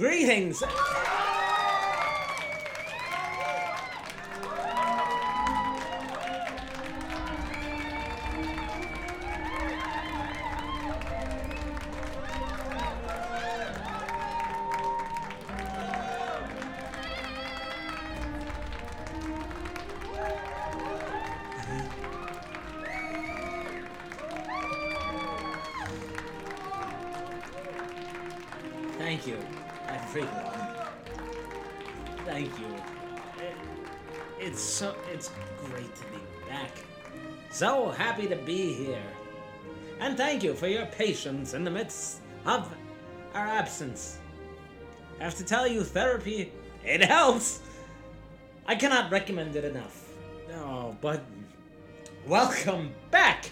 Greetings. So happy to be here. And thank you for your patience in the midst of our absence. I have to tell you, therapy, it helps. I cannot recommend it enough. Oh, but welcome back.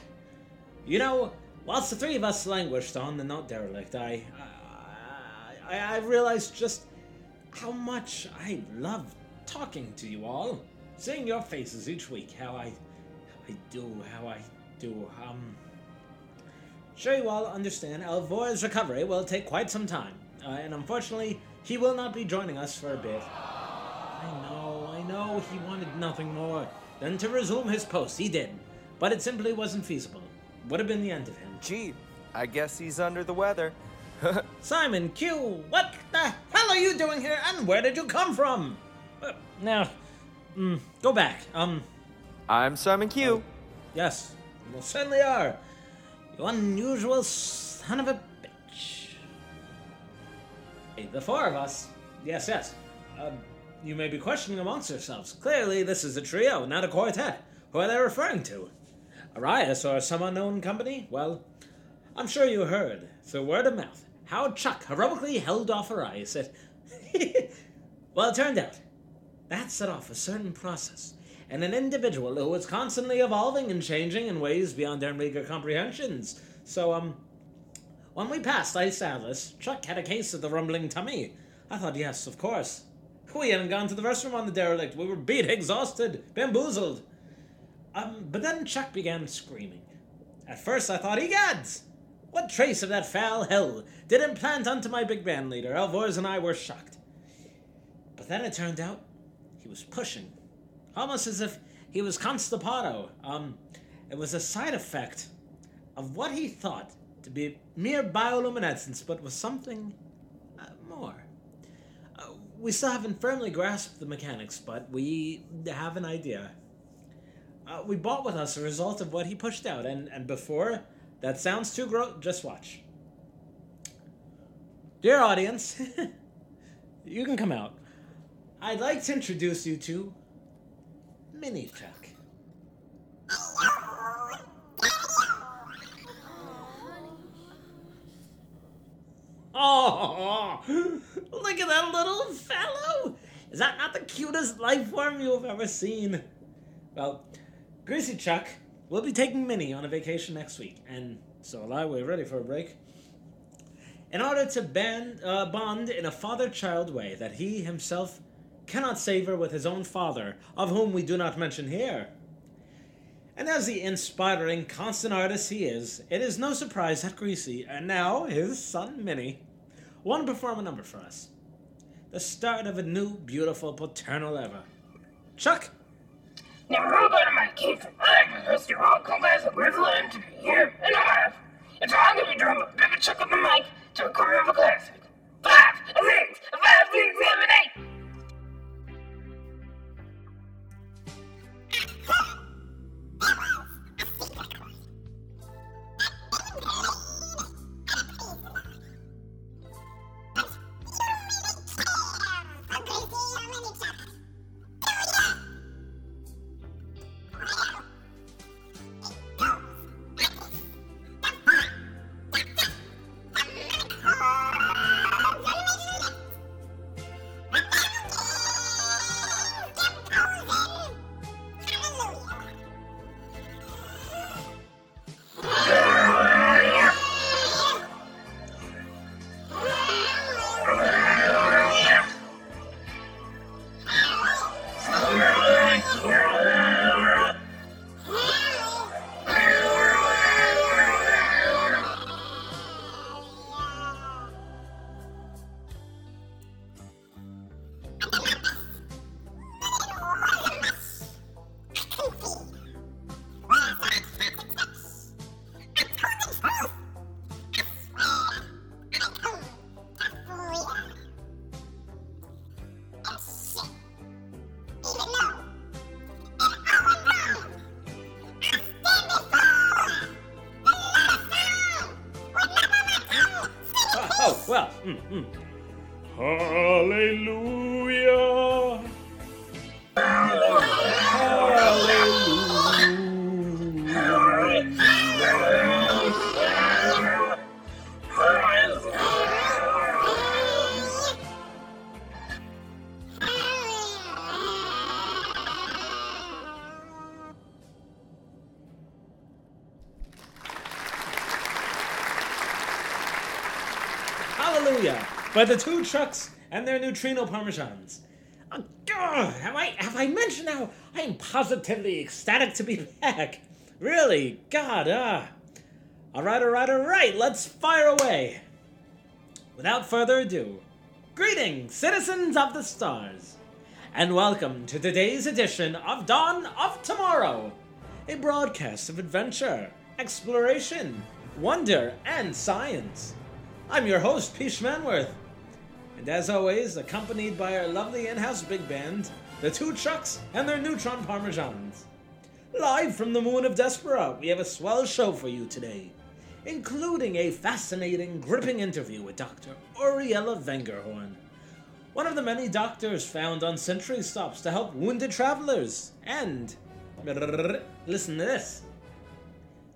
You know, whilst the three of us languished on the note derelict, I, I, I, I realized just how much I love talking to you all, seeing your faces each week. How I, I do, how I do. Um, sure you all understand. Elvor's recovery will take quite some time, uh, and unfortunately, he will not be joining us for a bit. I know, I know. He wanted nothing more than to resume his post. He did, but it simply wasn't feasible. Would have been the end of him. Gee, I guess he's under the weather. Simon Q, what the hell are you doing here, and where did you come from? Uh, now, mm, go back. Um, I'm Simon Q. yes, you certainly are. You unusual son of a bitch. Hey, the four of us. Yes, yes. Um, you may be questioning amongst yourselves. Clearly, this is a trio, not a quartet. Who are they referring to? Arias or some unknown company? Well, I'm sure you heard, through word of mouth, how Chuck heroically held off Arias at. well, it turned out that set off a certain process, and an individual who was constantly evolving and changing in ways beyond our meager comprehensions. So, um, when we passed Ice Atlas, Chuck had a case of the rumbling tummy. I thought, yes, of course. We hadn't gone to the restroom on the derelict. We were beat, exhausted, bamboozled. Um, but then Chuck began screaming. At first, I thought, egads! What trace of that foul hell did implant onto my big band leader? Alvors and I were shocked. But then it turned out he was pushing, almost as if he was constipato. Um, it was a side effect of what he thought to be mere bioluminescence, but was something uh, more. Uh, we still haven't firmly grasped the mechanics, but we have an idea. Uh, we bought with us a result of what he pushed out, and, and before that sounds too gross, just watch. Dear audience, you can come out. I'd like to introduce you to Mini Chuck. Oh, look at that little fellow! Is that not the cutest life form you've ever seen? Well, Greasy Chuck will be taking Minnie on a vacation next week, and so will I. We're ready for a break. In order to band, uh, bond in a father child way that he himself cannot savor with his own father, of whom we do not mention here. And as the inspiring, constant artist he is, it is no surprise that Greasy, and now his son Minnie, want to perform a number for us. The start of a new, beautiful paternal era. Chuck, Now roll out of my kid from because you're all congratulations to be here and alive. And so I'm gonna be drum a big chuck on the mic to a cover of a classic. Five, a six, By the two trucks and their neutrino parmesans. Oh, God, have I have I mentioned how I am positively ecstatic to be back? Really, God, ah. All right, all right, all right. Let's fire away. Without further ado, greetings, citizens of the stars, and welcome to today's edition of Dawn of Tomorrow, a broadcast of adventure, exploration, wonder, and science. I'm your host, Peach Manworth, and as always, accompanied by our lovely in-house big band, the two Chucks and their neutron parmesans. Live from the moon of Despera, we have a swell show for you today, including a fascinating, gripping interview with Dr. Oriella Vangerhorn, one of the many doctors found on sentry stops to help wounded travelers, and listen to this.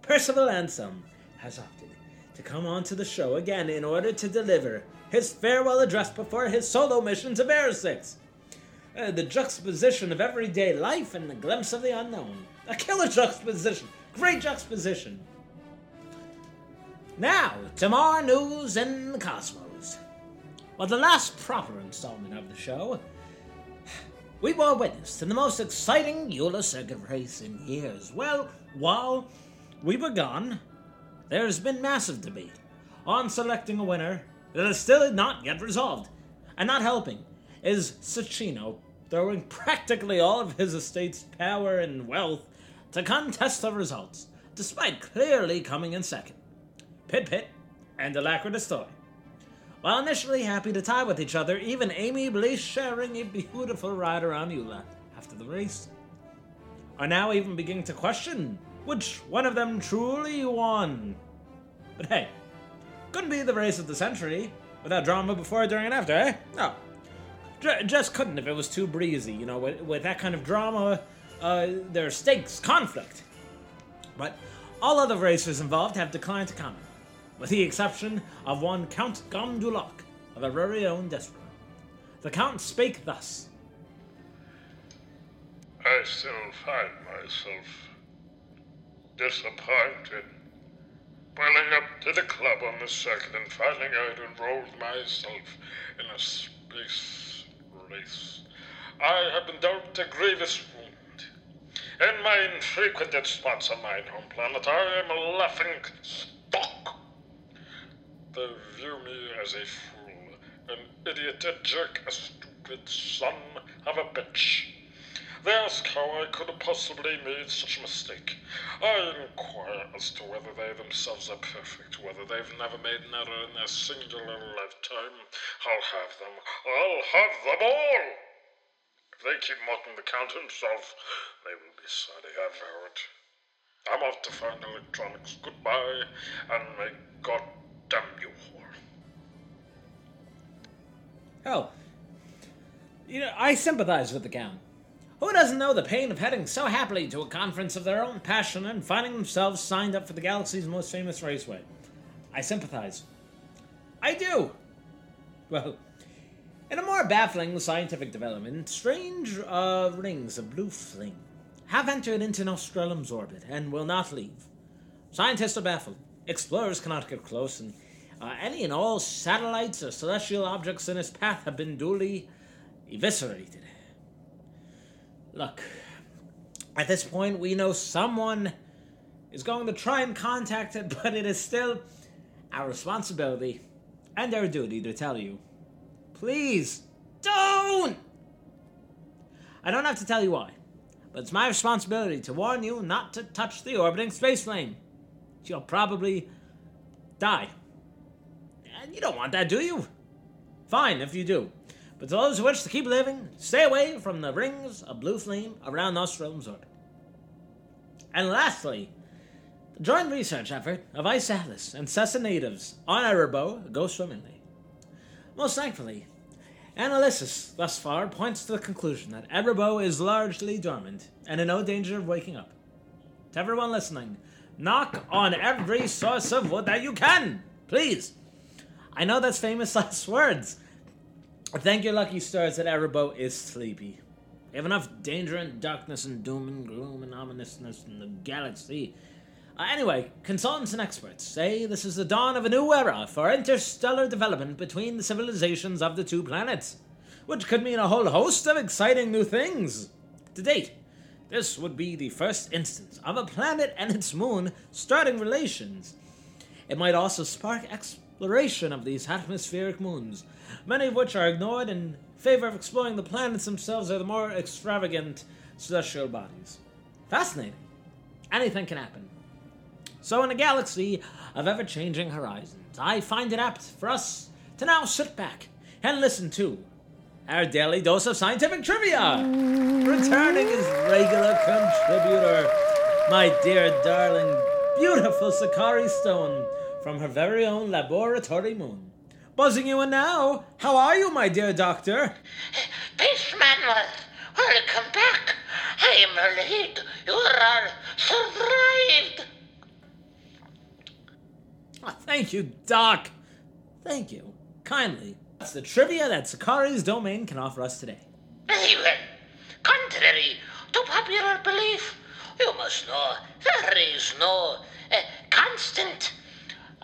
Percival Anselm has opted to come onto the show again in order to deliver his farewell address before his solo mission to Bear Six. Uh, the juxtaposition of everyday life and the glimpse of the unknown. A killer juxtaposition. Great juxtaposition. Now, to more news in the cosmos. Well, the last proper installment of the show, we bore witness to the most exciting Eula circuit race in years. Well, while we were gone, there has been massive debate on selecting a winner that is still not yet resolved. And not helping is Sachino throwing practically all of his estate's power and wealth to contest the results, despite clearly coming in second. Pit Pit and Alacrita Story. While initially happy to tie with each other, even amiably sharing a beautiful ride around Eula after the race, are now even beginning to question which one of them truly won. But hey, couldn't be the race of the century without drama before, during, and after, eh? No. J- just couldn't if it was too breezy, you know, with, with that kind of drama, uh, there's stakes, conflict. But all other racers involved have declined to comment, with the exception of one Count Gomdulok of our very own Despero. The Count spake thus. I still find myself disappointed. Pulling up to the club on the second and finding I'd enrolled myself in a space race. I have been dealt a grievous wound. In my infrequented spots on my home planet, I am a laughing stock. They view me as a fool, an idiot, a jerk, a stupid son of a bitch. They ask how I could have possibly made such a mistake. I inquire as to whether they themselves are perfect, whether they've never made an error in their singular lifetime. I'll have them. I'll have them all! If they keep mocking the Count himself, they will be sorry I vow it. I'm off to find electronics. Goodbye, and may God damn you, whore. Hell, oh. you know, I sympathize with the Count. Who doesn't know the pain of heading so happily to a conference of their own passion and finding themselves signed up for the galaxy's most famous raceway? I sympathize. I do. Well, in a more baffling scientific development, strange uh, rings of blue flame have entered into Nostrelum's orbit and will not leave. Scientists are baffled. Explorers cannot get close, and uh, any and all satellites or celestial objects in its path have been duly eviscerated. Look, at this point, we know someone is going to try and contact it, but it is still our responsibility and our duty to tell you. Please, don't! I don't have to tell you why, but it's my responsibility to warn you not to touch the orbiting space flame. You'll probably die. And you don't want that, do you? Fine if you do. But to those who wish to keep living, stay away from the rings of blue flame around Nostrum's orbit. And lastly, the joint research effort of Ice Atlas and Cessa natives on Erebor go swimmingly. most thankfully, analysis thus far points to the conclusion that Erebor is largely dormant and in no danger of waking up. To everyone listening, knock on every source of wood that you can, please. I know that's famous last words. Thank your lucky stars that Erebor is sleepy. We have enough danger and darkness and doom and gloom and ominousness in the galaxy. Uh, anyway, consultants and experts say this is the dawn of a new era for interstellar development between the civilizations of the two planets, which could mean a whole host of exciting new things. To date, this would be the first instance of a planet and its moon starting relations. It might also spark exploration of these atmospheric moons, many of which are ignored in favor of exploring the planets themselves or the more extravagant celestial bodies. Fascinating. Anything can happen. So, in a galaxy of ever changing horizons, I find it apt for us to now sit back and listen to our daily dose of scientific trivia. Returning as regular contributor, my dear darling, beautiful Sakari Stone from her very own laboratory moon. Buzzing you in now. How are you, my dear doctor? Peace, Manuel. Welcome back. I am relieved you are survived. Ah, thank you, Doc. Thank you. Kindly. That's the trivia that Sakari's domain can offer us today. Very well. Contrary to popular belief, you must know there is no uh, constant,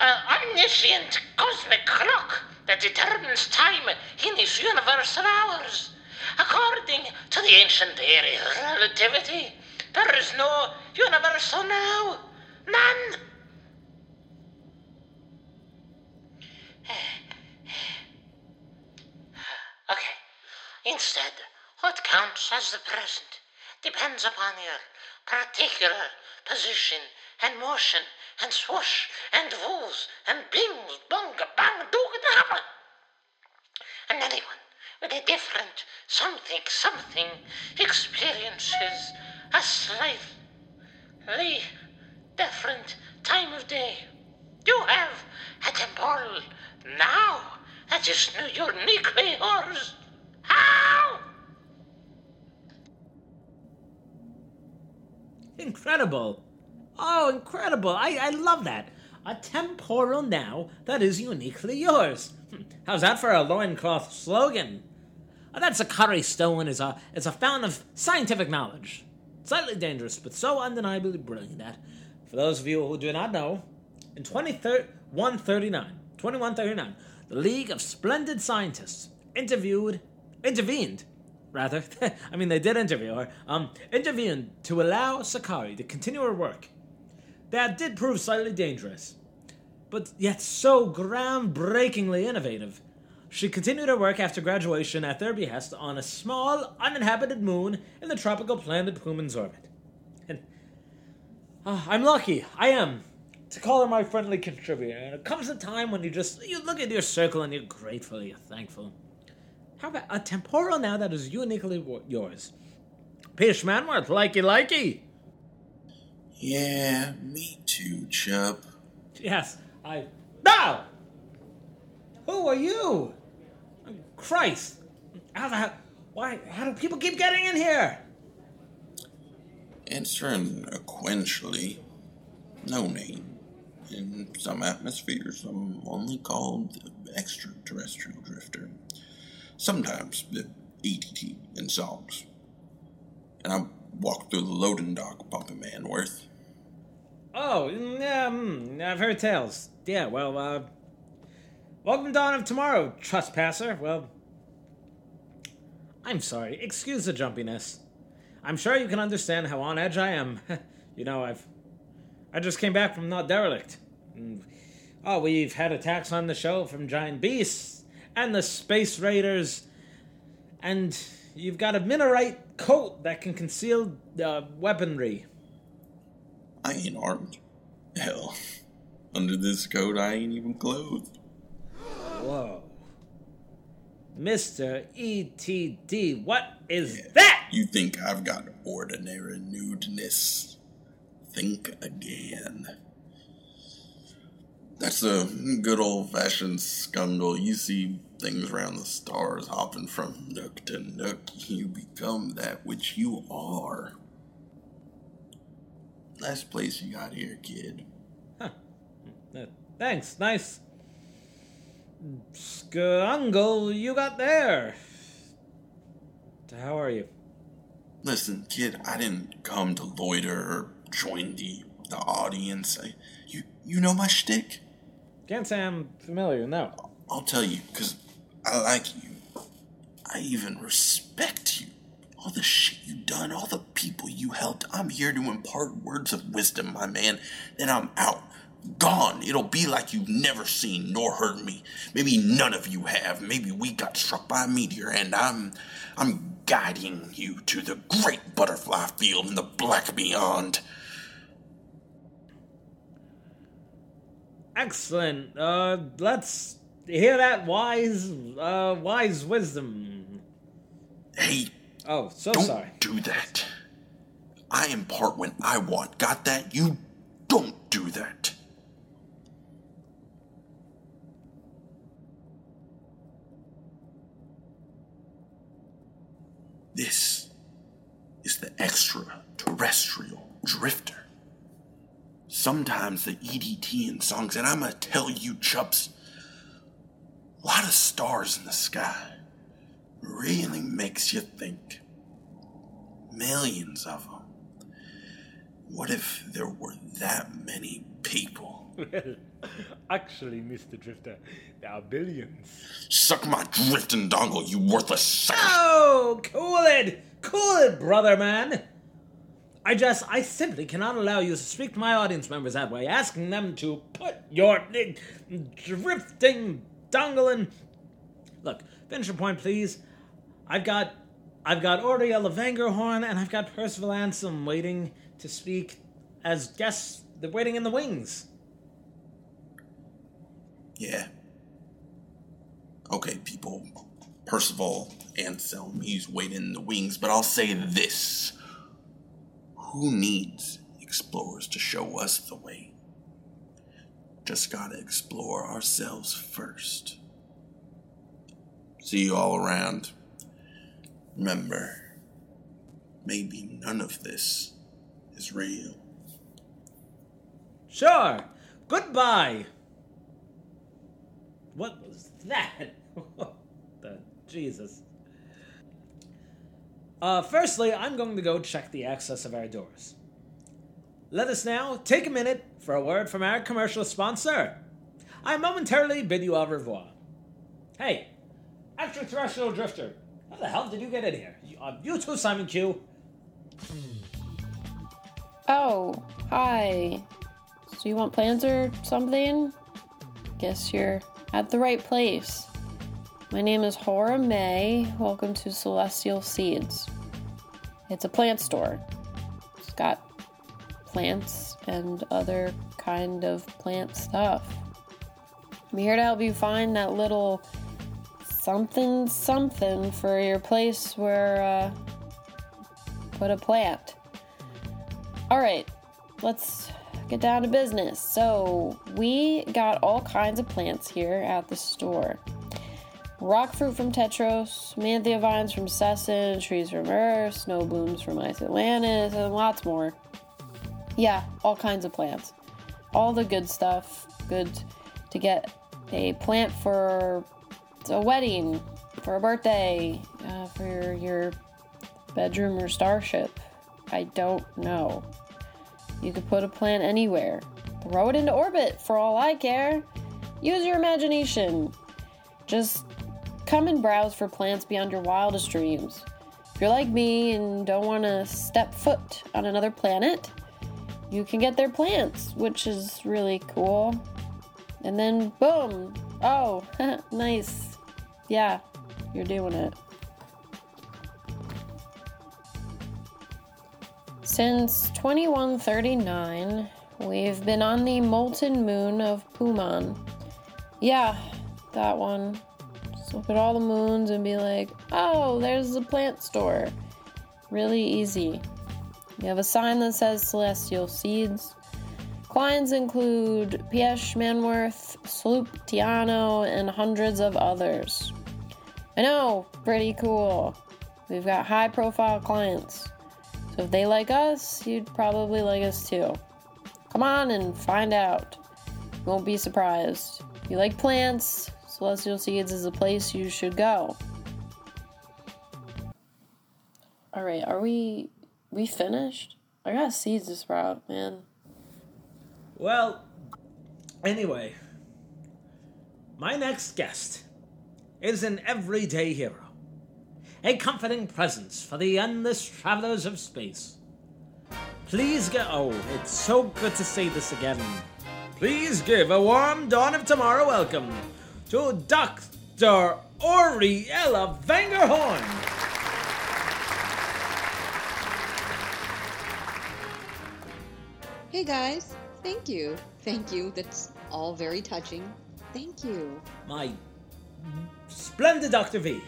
uh, omniscient cosmic clock that determines time in this universe of ours. According to the ancient theory of relativity, there is no universal now. None. Okay. Instead, what counts as the present depends upon your particular position and motion and swoosh and woos and bings, bang, dooga, dabba. And anyone with a different something something experiences a slightly different time of day. You have a temporal now that is uniquely yours. How? Incredible. Oh, incredible. I, I love that. A temporal now that is uniquely yours. How's that for a loincloth slogan? Uh, That Sakari Stone is a, is a fountain of scientific knowledge. Slightly dangerous, but so undeniably brilliant that, for those of you who do not know, in 2139, 2139, the League of Splendid Scientists interviewed, intervened, rather, I mean, they did interview her, um, intervened to allow Sakari to continue her work. That did prove slightly dangerous, but yet so groundbreakingly innovative. She continued her work after graduation at their behest on a small, uninhabited moon in the tropical planet Plumen's orbit. And ah, I'm lucky, I am, to call her my friendly contributor. And it comes a time when you just you look at your circle and you're grateful, you're thankful. How about a temporal now that is uniquely yours? Peter Schmanworth, likey likey. Yeah, me too, Chub. Yes, I. Now! Who are you? Christ! How the hell? Why? How do people keep getting in here? Answering sequentially, no name. In some atmospheres, I'm only called the extraterrestrial drifter. Sometimes the ETT in songs. And I walk through the loading dock pumping Manworth. Oh, yeah, mm, I've heard tales. Yeah, well, uh. Welcome Dawn of Tomorrow, trespasser. Well. I'm sorry. Excuse the jumpiness. I'm sure you can understand how on edge I am. you know, I've. I just came back from Not Derelict. And, oh, we've had attacks on the show from giant beasts and the space raiders. And you've got a minerite coat that can conceal uh, weaponry. I ain't armed. Hell, under this coat, I ain't even clothed. Whoa. Mr. ETD, what is that? You think I've got ordinary nudeness? Think again. That's a good old fashioned scundle. You see things around the stars hopping from nook to nook. You become that which you are. Nice place you got here, kid. Uh, thanks, nice. Scungle you got there. How are you? Listen, kid, I didn't come to loiter or join the the audience. I, you you know my shtick. Can't say I'm familiar, no. I'll tell you, cause I like you. I even respect you. All the shit you done, all the people you helped. I'm here to impart words of wisdom, my man. Then I'm out. Gone. It'll be like you've never seen nor heard me. Maybe none of you have. Maybe we got struck by a meteor and I'm I'm guiding you to the great butterfly field in the black beyond. Excellent. Uh, let's hear that wise, uh, wise wisdom. Hey, Oh, so don't sorry. do that. I impart when I want. Got that? You don't do that. This is the extraterrestrial drifter. Sometimes the EDT in songs, and I'm gonna tell you, Chups, a lot of stars in the sky really makes you think. Millions of them. What if there were that many people? Well, actually, Mr. Drifter, there are billions. Suck my drifting dongle, you worthless sucker! Oh, cool it! Cool it, brother man! I just, I simply cannot allow you to speak to my audience members that way, asking them to put your eh, drifting dongle in. Look, finish your point, please. I've got, I've got of Vangerhorn and I've got Percival Anselm waiting to speak as guests. They're waiting in the wings. Yeah. Okay, people. Percival Anselm, he's waiting in the wings, but I'll say this. Who needs explorers to show us the way? Just gotta explore ourselves first. See you all around. Remember, maybe none of this is real. Sure. Goodbye. What was that? the Jesus. Uh, firstly, I'm going to go check the access of our doors. Let us now take a minute for a word from our commercial sponsor. I momentarily bid you au revoir. Hey, extraterrestrial drifter, how the hell did you get in here? You, uh, you too, Simon Q. Oh, hi. So you want plans or something? Guess you're at the right place. My name is Hora May. Welcome to Celestial Seeds. It's a plant store. It's got plants and other kind of plant stuff. I'm here to help you find that little something something for your place where uh, put a plant. All right, let's get down to business. So, we got all kinds of plants here at the store rock fruit from Tetros, manthia vines from Sesson, trees from Earth, snow blooms from Isolanus, and lots more. Yeah, all kinds of plants. All the good stuff. Good to get a plant for a wedding, for a birthday, uh, for your, bedroom or starship. I don't know. You could put a plant anywhere. Throw it into orbit for all I care. Use your imagination. Just come and browse for plants beyond your wildest dreams. If you're like me and don't want to step foot on another planet, you can get their plants, which is really cool. And then, boom! Oh, nice. Yeah, you're doing it. Since 2139, we've been on the molten moon of Puman. Yeah, that one. Just look at all the moons and be like, oh, there's the plant store. Really easy. You have a sign that says Celestial Seeds. Clients include Peach Manworth, Sloop Tiano, and hundreds of others. I know, pretty cool. We've got high profile clients. So if they like us, you'd probably like us too. Come on and find out. You won't be surprised. If you like plants, Celestial Seeds is a place you should go. Alright, are we we finished? I got seeds to sprout, man. Well, anyway, my next guest is an everyday hero, a comforting presence for the endless travelers of space. Please go. Oh, it's so good to see this again. Please give a warm dawn of tomorrow welcome to Dr. Oriella Vangerhorn. Hey guys, thank you. Thank you. That's all very touching. Thank you. My splendid Dr. V.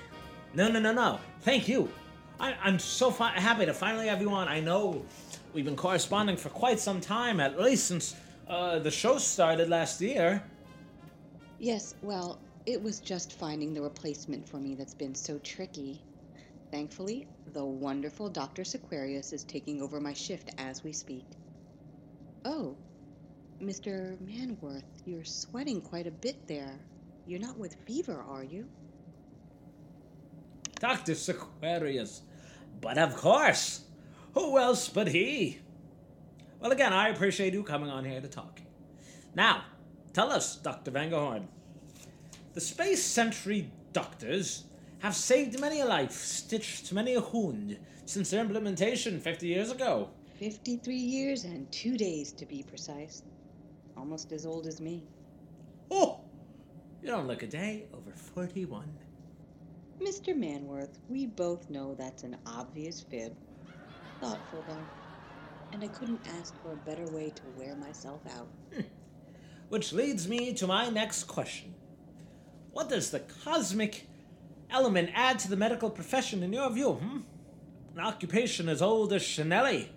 No, no, no, no. Thank you. I, I'm so fi- happy to finally have you on. I know we've been corresponding for quite some time, at least since uh, the show started last year. Yes, well, it was just finding the replacement for me that's been so tricky. Thankfully, the wonderful Dr. Sequarius is taking over my shift as we speak. Oh, Mr. Manworth, you're sweating quite a bit there. You're not with fever, are you? Dr. Sequarius. But of course, who else but he? Well, again, I appreciate you coming on here to talk. Now, tell us, Dr. Vangerhorn. The Space Century doctors have saved many a life, stitched many a wound since their implementation 50 years ago. 53 years and two days to be precise. Almost as old as me. Oh, you don't look a day over 41. Mr. Manworth, we both know that's an obvious fib. Thoughtful, though. And I couldn't ask for a better way to wear myself out. Which leads me to my next question. What does the cosmic element add to the medical profession in your view, hmm? An occupation as old as Chanelli,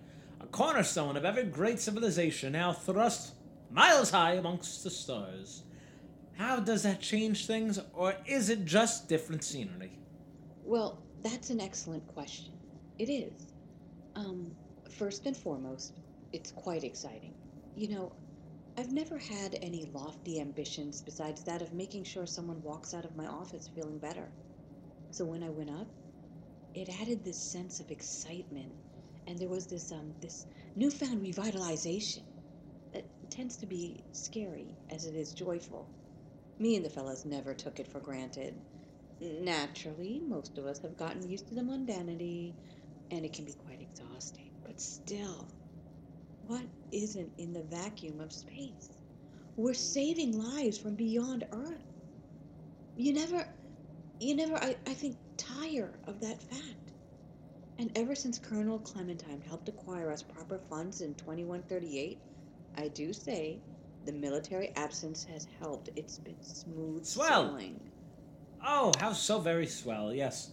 a cornerstone of every great civilization now thrust miles high amongst the stars. How does that change things, or is it just different scenery? Well, that's an excellent question. It is. Um, first and foremost, it's quite exciting. You know, I've never had any lofty ambitions besides that of making sure someone walks out of my office feeling better. So when I went up, it added this sense of excitement, and there was this um this newfound revitalization that tends to be scary as it is joyful. Me and the fellas never took it for granted. Naturally, most of us have gotten used to the mundanity, and it can be quite exhausting. But still, what isn't in the vacuum of space? We're saving lives from beyond Earth. You never, you never, I, I think, tire of that fact. And ever since Colonel Clementine helped acquire us proper funds in 2138, I do say the military absence has helped. It's been smooth Swell. sailing. Oh, how so very swell, yes.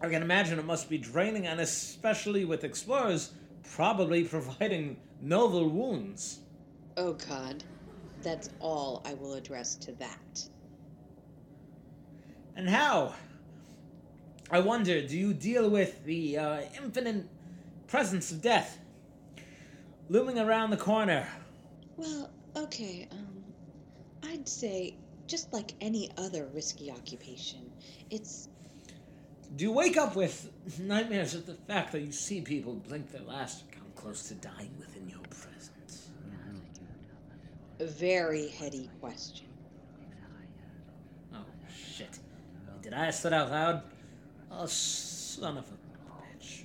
I can imagine it must be draining, and especially with explorers probably providing novel wounds. Oh God, that's all I will address to that. And how? I wonder, do you deal with the uh, infinite presence of death looming around the corner? Well, okay, um, I'd say just like any other risky occupation, it's Do you wake up with nightmares at the fact that you see people blink their last or come close to dying within your presence? a very heady question. Oh, shit. Did I ask that out loud? Oh, son of a bitch.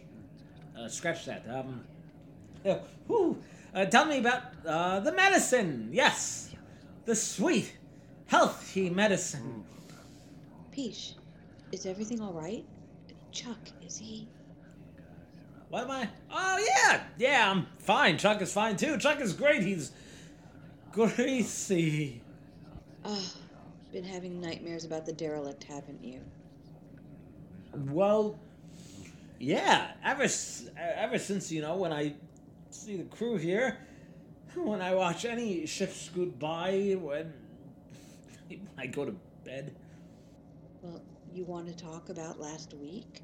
Uh, scratch that. Um. Yeah, whew. Uh, tell me about uh, the medicine. Yes, the sweet, healthy medicine. Peach, is everything all right? Chuck, is he? What am I? Oh yeah, yeah. I'm fine. Chuck is fine too. Chuck is great. He's greasy. Ah, been having nightmares about the derelict, haven't you? Well, yeah. Ever ever since you know when I see the crew here. When I watch any ship scoot by, when I go to bed. Well, you want to talk about last week?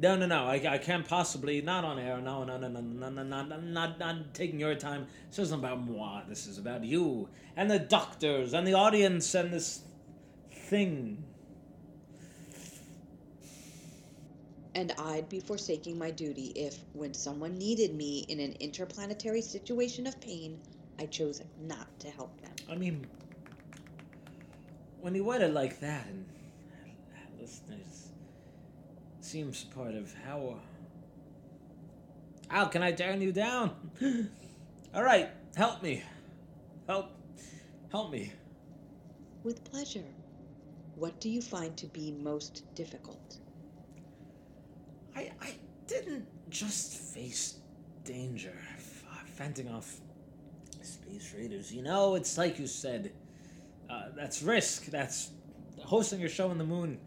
No, no, no. I, I can't possibly. Not on air. No, no, no, no, no, no, no. no. not, not taking your time. This isn't about moi. This is about you and the doctors and the audience and this thing. And I'd be forsaking my duty if, when someone needed me in an interplanetary situation of pain, I chose not to help them. I mean, when you word it like that, and listeners seems part of how. Uh, how can I turn you down? All right, help me. Help, help me. With pleasure. What do you find to be most difficult? I, I didn't just face danger, f- fending off space raiders. You know, it's like you said. Uh, that's risk. That's hosting a show on the moon.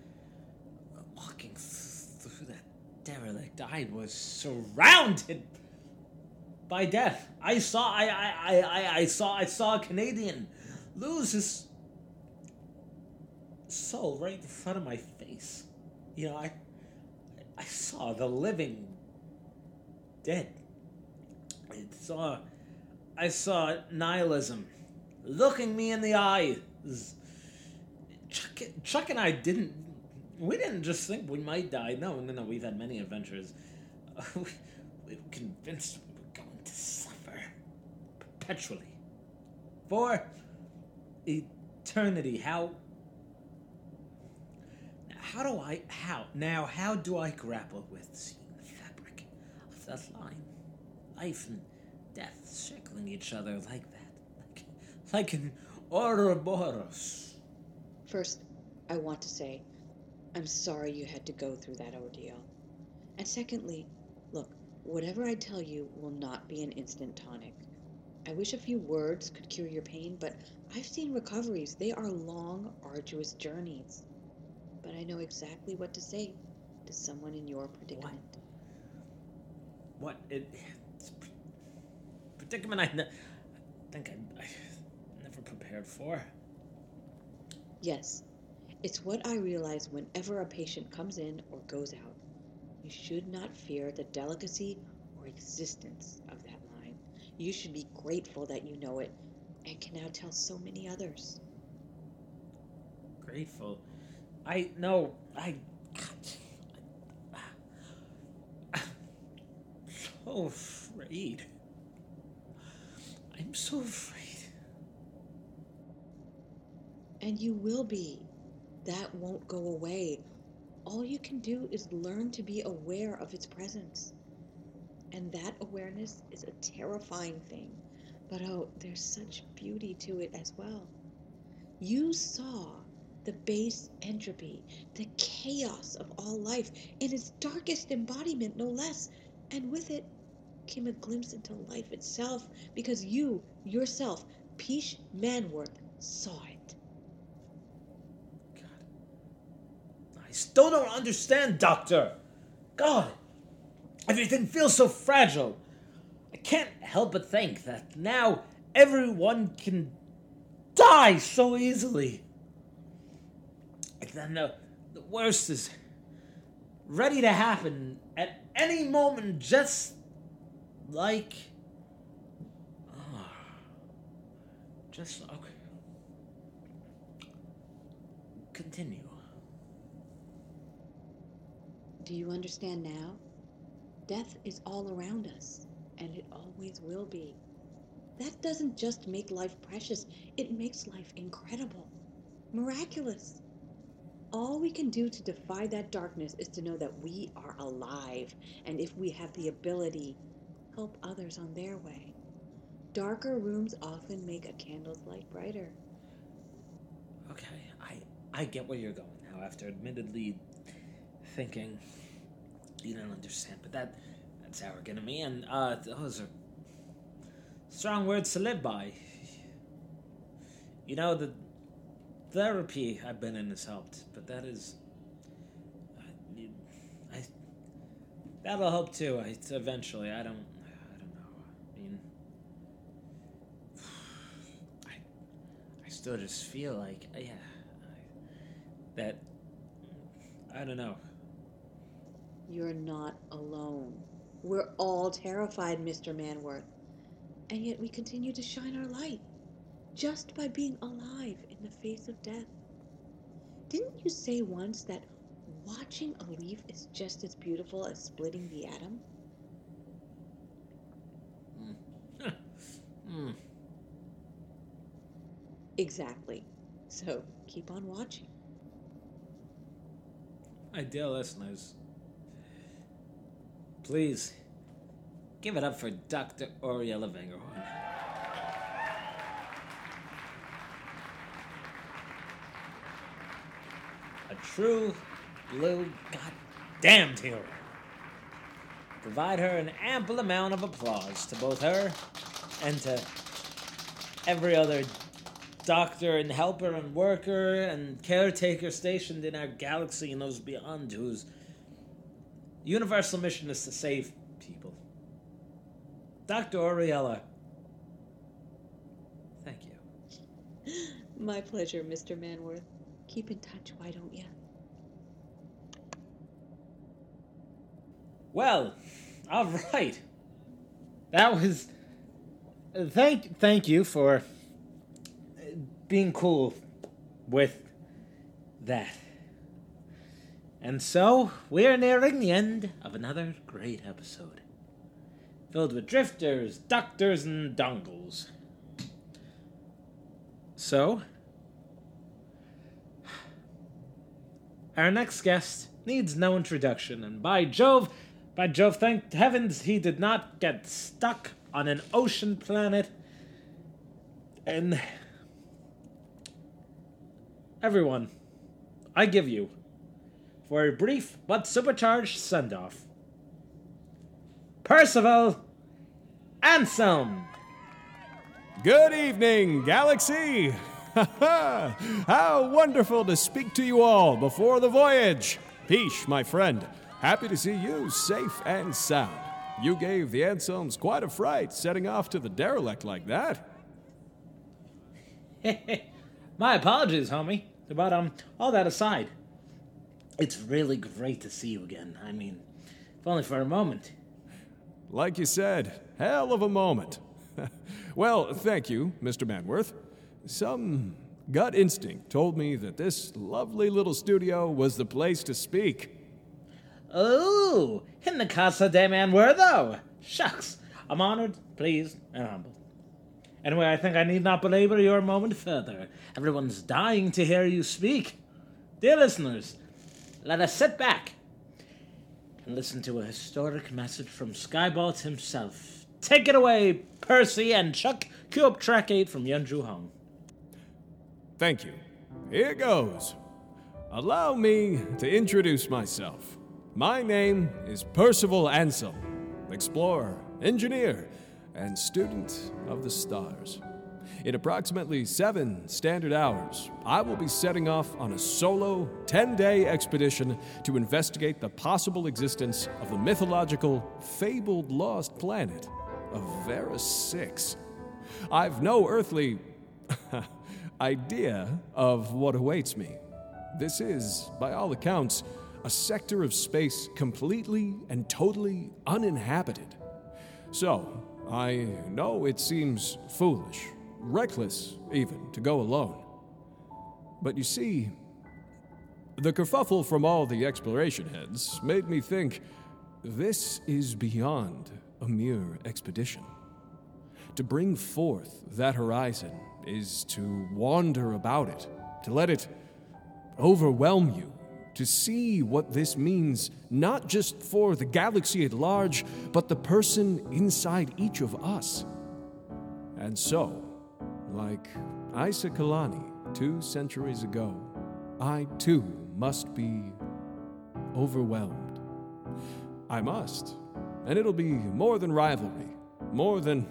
Walking th- through that derelict, I was surrounded by death. I saw. I. I. I, I saw. I saw a Canadian lose his soul right in front of my face. You know, I. I saw the living dead. I saw I saw nihilism looking me in the eyes. Chuck, Chuck and I didn't we didn't just think we might die. No, no, no, we've had many adventures. we, we were convinced we were going to suffer perpetually. For eternity. How how do I how now how do I grapple with seeing the fabric of that line? Life and death circling each other like that. Like like an Ouroboros. First, I want to say, I'm sorry you had to go through that ordeal. And secondly, look, whatever I tell you will not be an instant tonic. I wish a few words could cure your pain, but I've seen recoveries. They are long, arduous journeys. But I know exactly what to say to someone in your predicament. What it it's a predicament I, ne- I think I, I never prepared for. Yes, it's what I realize whenever a patient comes in or goes out. You should not fear the delicacy or existence of that line. You should be grateful that you know it and can now tell so many others. Grateful. I no. I. So afraid. I'm so afraid. And you will be. That won't go away. All you can do is learn to be aware of its presence. And that awareness is a terrifying thing. But oh, there's such beauty to it as well. You saw the base entropy, the chaos of all life in its darkest embodiment, no less. And with it came a glimpse into life itself because you, yourself, Peach Manworth, saw it. God. I still don't understand, Doctor. God, everything feels so fragile. I can't help but think that now everyone can die so easily. And then the, the worst is ready to happen at any moment, just like. Ah, just okay. Continue. Do you understand now? Death is all around us, and it always will be. That doesn't just make life precious, it makes life incredible, miraculous. All we can do to defy that darkness is to know that we are alive, and if we have the ability, help others on their way. Darker rooms often make a candle's light brighter. Okay, I I get where you're going now. After admittedly thinking you don't understand, but that that's arrogant of me, and uh, those are strong words to live by. You know the therapy I've been in has helped, but that is, I, I that'll help too. I, eventually, I don't, I don't know. I mean, I, I still just feel like, uh, yeah, I, that, I don't know. You're not alone. We're all terrified, Mr. Manworth, and yet we continue to shine our light just by being alive in the face of death. Didn't you say once that watching a leaf is just as beautiful as splitting the atom? Hmm. Exactly. So keep on watching. My dear listeners, please give it up for Dr. Oriella Vangerhorn. True blue goddamned hero. Provide her an ample amount of applause to both her and to every other doctor and helper and worker and caretaker stationed in our galaxy and those beyond whose universal mission is to save people. Dr. Oriella, thank you. My pleasure, Mr. Manworth. Keep in touch, why don't you? Well, all right. That was. Thank, thank you for uh, being cool with that. And so, we're nearing the end of another great episode. Filled with drifters, doctors, and dongles. So, our next guest needs no introduction, and by Jove, by Jove, thank heavens he did not get stuck on an ocean planet. And everyone, I give you, for a brief but supercharged send off, Percival Anselm. Good evening, Galaxy! How wonderful to speak to you all before the voyage! Peace, my friend. Happy to see you safe and sound. You gave the Anselms quite a fright setting off to the derelict like that. My apologies, homie. But um, all that aside, it's really great to see you again. I mean, if only for a moment. Like you said, hell of a moment. well, thank you, Mr. Manworth. Some gut instinct told me that this lovely little studio was the place to speak. Oh, in the Casa de Manwortho. Shucks, I'm honored, pleased, and humbled. Anyway, I think I need not belabor your moment further. Everyone's dying to hear you speak. Dear listeners, let us sit back and listen to a historic message from Skybolt himself. Take it away, Percy, and Chuck, up track 8 from Yunju Hong. Thank you. Here goes. Allow me to introduce myself. My name is Percival Anselm, explorer, engineer, and student of the stars. In approximately seven standard hours, I will be setting off on a solo 10 day expedition to investigate the possible existence of the mythological, fabled lost planet of Vera 6. I've no earthly idea of what awaits me. This is, by all accounts, a sector of space completely and totally uninhabited. So, I know it seems foolish, reckless even, to go alone. But you see, the kerfuffle from all the exploration heads made me think this is beyond a mere expedition. To bring forth that horizon is to wander about it, to let it overwhelm you, to see what this means not just for the galaxy at large, but the person inside each of us. And so, like Isa Kalani two centuries ago, I too must be overwhelmed. I must, and it'll be more than rivalry, more than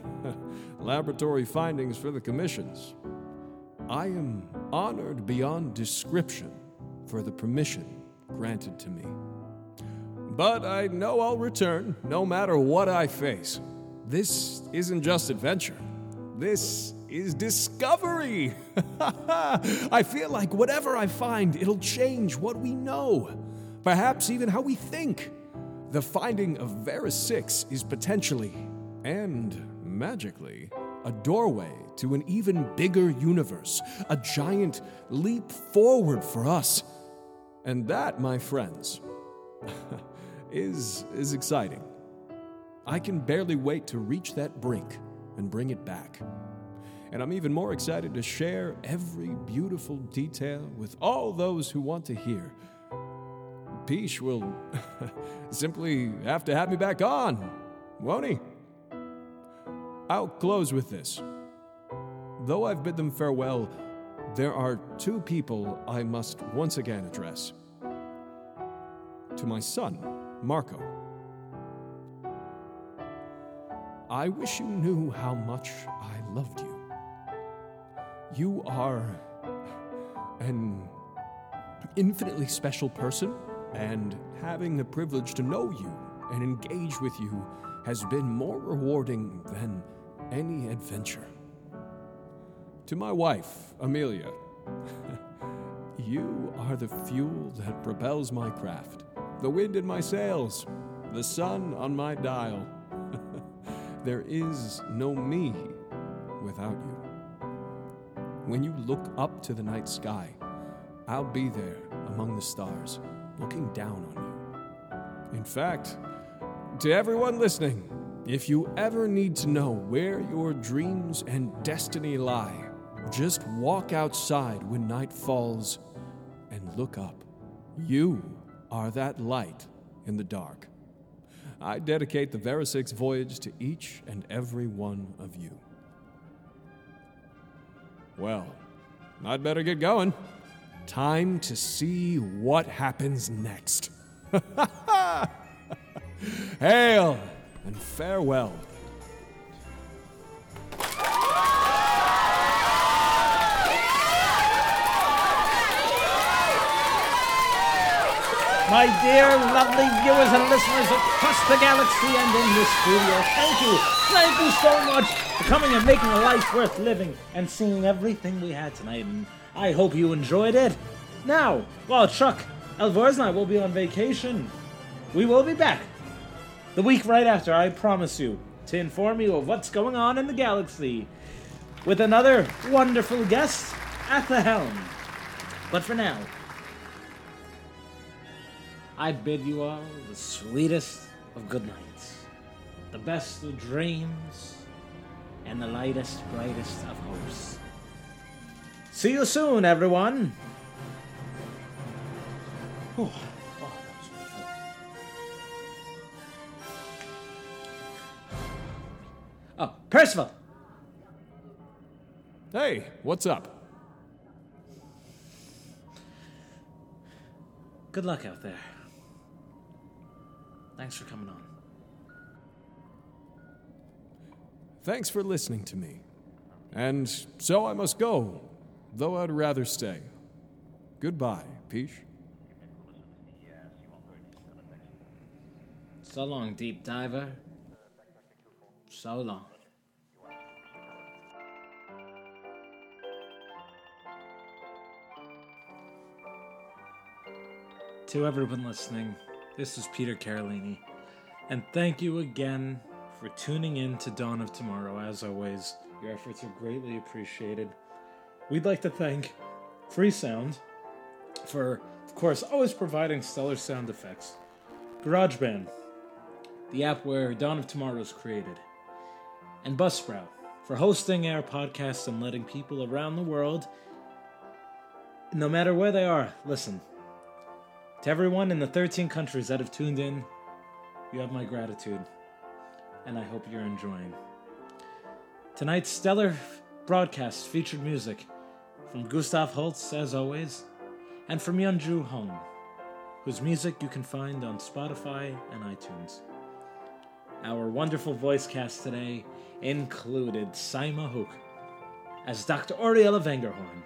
laboratory findings for the commissions. I am honored beyond description for the permission granted to me. But I know I'll return no matter what I face. This isn't just adventure, This is discovery. I feel like whatever I find, it'll change what we know, perhaps even how we think. The finding of Vera 6 is potentially, and magically, a doorway to an even bigger universe, a giant leap forward for us. And that, my friends, is, is exciting. I can barely wait to reach that brink and bring it back. And I'm even more excited to share every beautiful detail with all those who want to hear. Peach will simply have to have me back on, won't he? I'll close with this. Though I've bid them farewell, there are two people I must once again address. To my son, Marco. I wish you knew how much I loved you. You are an infinitely special person, and having the privilege to know you and engage with you has been more rewarding than any adventure. To my wife, Amelia, you are the fuel that propels my craft, the wind in my sails, the sun on my dial. there is no me without you. When you look up to the night sky, I'll be there among the stars, looking down on you. In fact, to everyone listening, if you ever need to know where your dreams and destiny lie, just walk outside when night falls and look up. You are that light in the dark. I dedicate the Vera 6 voyage to each and every one of you. Well, I'd better get going. Time to see what happens next. Hail and farewell. My dear, lovely viewers and listeners across the galaxy and in this studio, thank you, thank you so much for coming and making a life worth living and seeing everything we had tonight. And I hope you enjoyed it. Now, while Chuck, Alvarez, and I will be on vacation, we will be back the week right after, I promise you, to inform you of what's going on in the galaxy with another wonderful guest at the helm. But for now, I bid you all the sweetest of good nights, the best of dreams, and the lightest, brightest of hopes. See you soon, everyone. Oh, Percival! Hey, what's up? Good luck out there. Thanks for coming on. Thanks for listening to me. And so I must go, though I'd rather stay. Goodbye, Peach. So long, deep diver. So long. To everyone listening, this is Peter Carolini, and thank you again for tuning in to Dawn of Tomorrow. As always, your efforts are greatly appreciated. We'd like to thank Freesound for, of course, always providing stellar sound effects. GarageBand, the app where Dawn of Tomorrow is created, and Buzzsprout for hosting our podcast and letting people around the world, no matter where they are, listen. To everyone in the 13 countries that have tuned in, you have my gratitude, and I hope you're enjoying. Tonight's stellar broadcast featured music from Gustav Holst, as always, and from Yeonju Hong, whose music you can find on Spotify and iTunes. Our wonderful voice cast today included Saima Hook as Dr. Oriella Vangerhorn,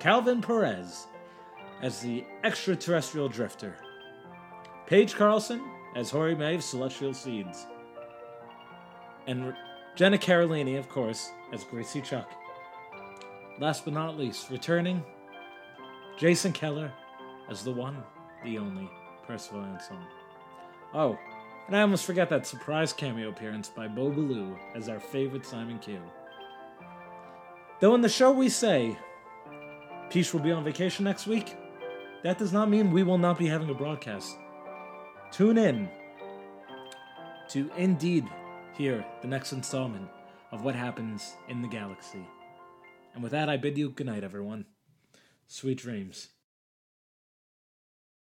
Calvin Perez as the extraterrestrial drifter, Paige Carlson as Hori of Celestial Seeds, and Jenna Carolini, of course, as Gracie Chuck. Last but not least, returning Jason Keller as the one, the only Percival Anselm. Oh, and I almost forgot that surprise cameo appearance by Bo Ballou as our favorite Simon Q. Though in the show we say Peach will be on vacation next week, that does not mean we will not be having a broadcast. Tune in to indeed hear the next installment of what happens in the galaxy. And with that, I bid you good night, everyone. Sweet dreams.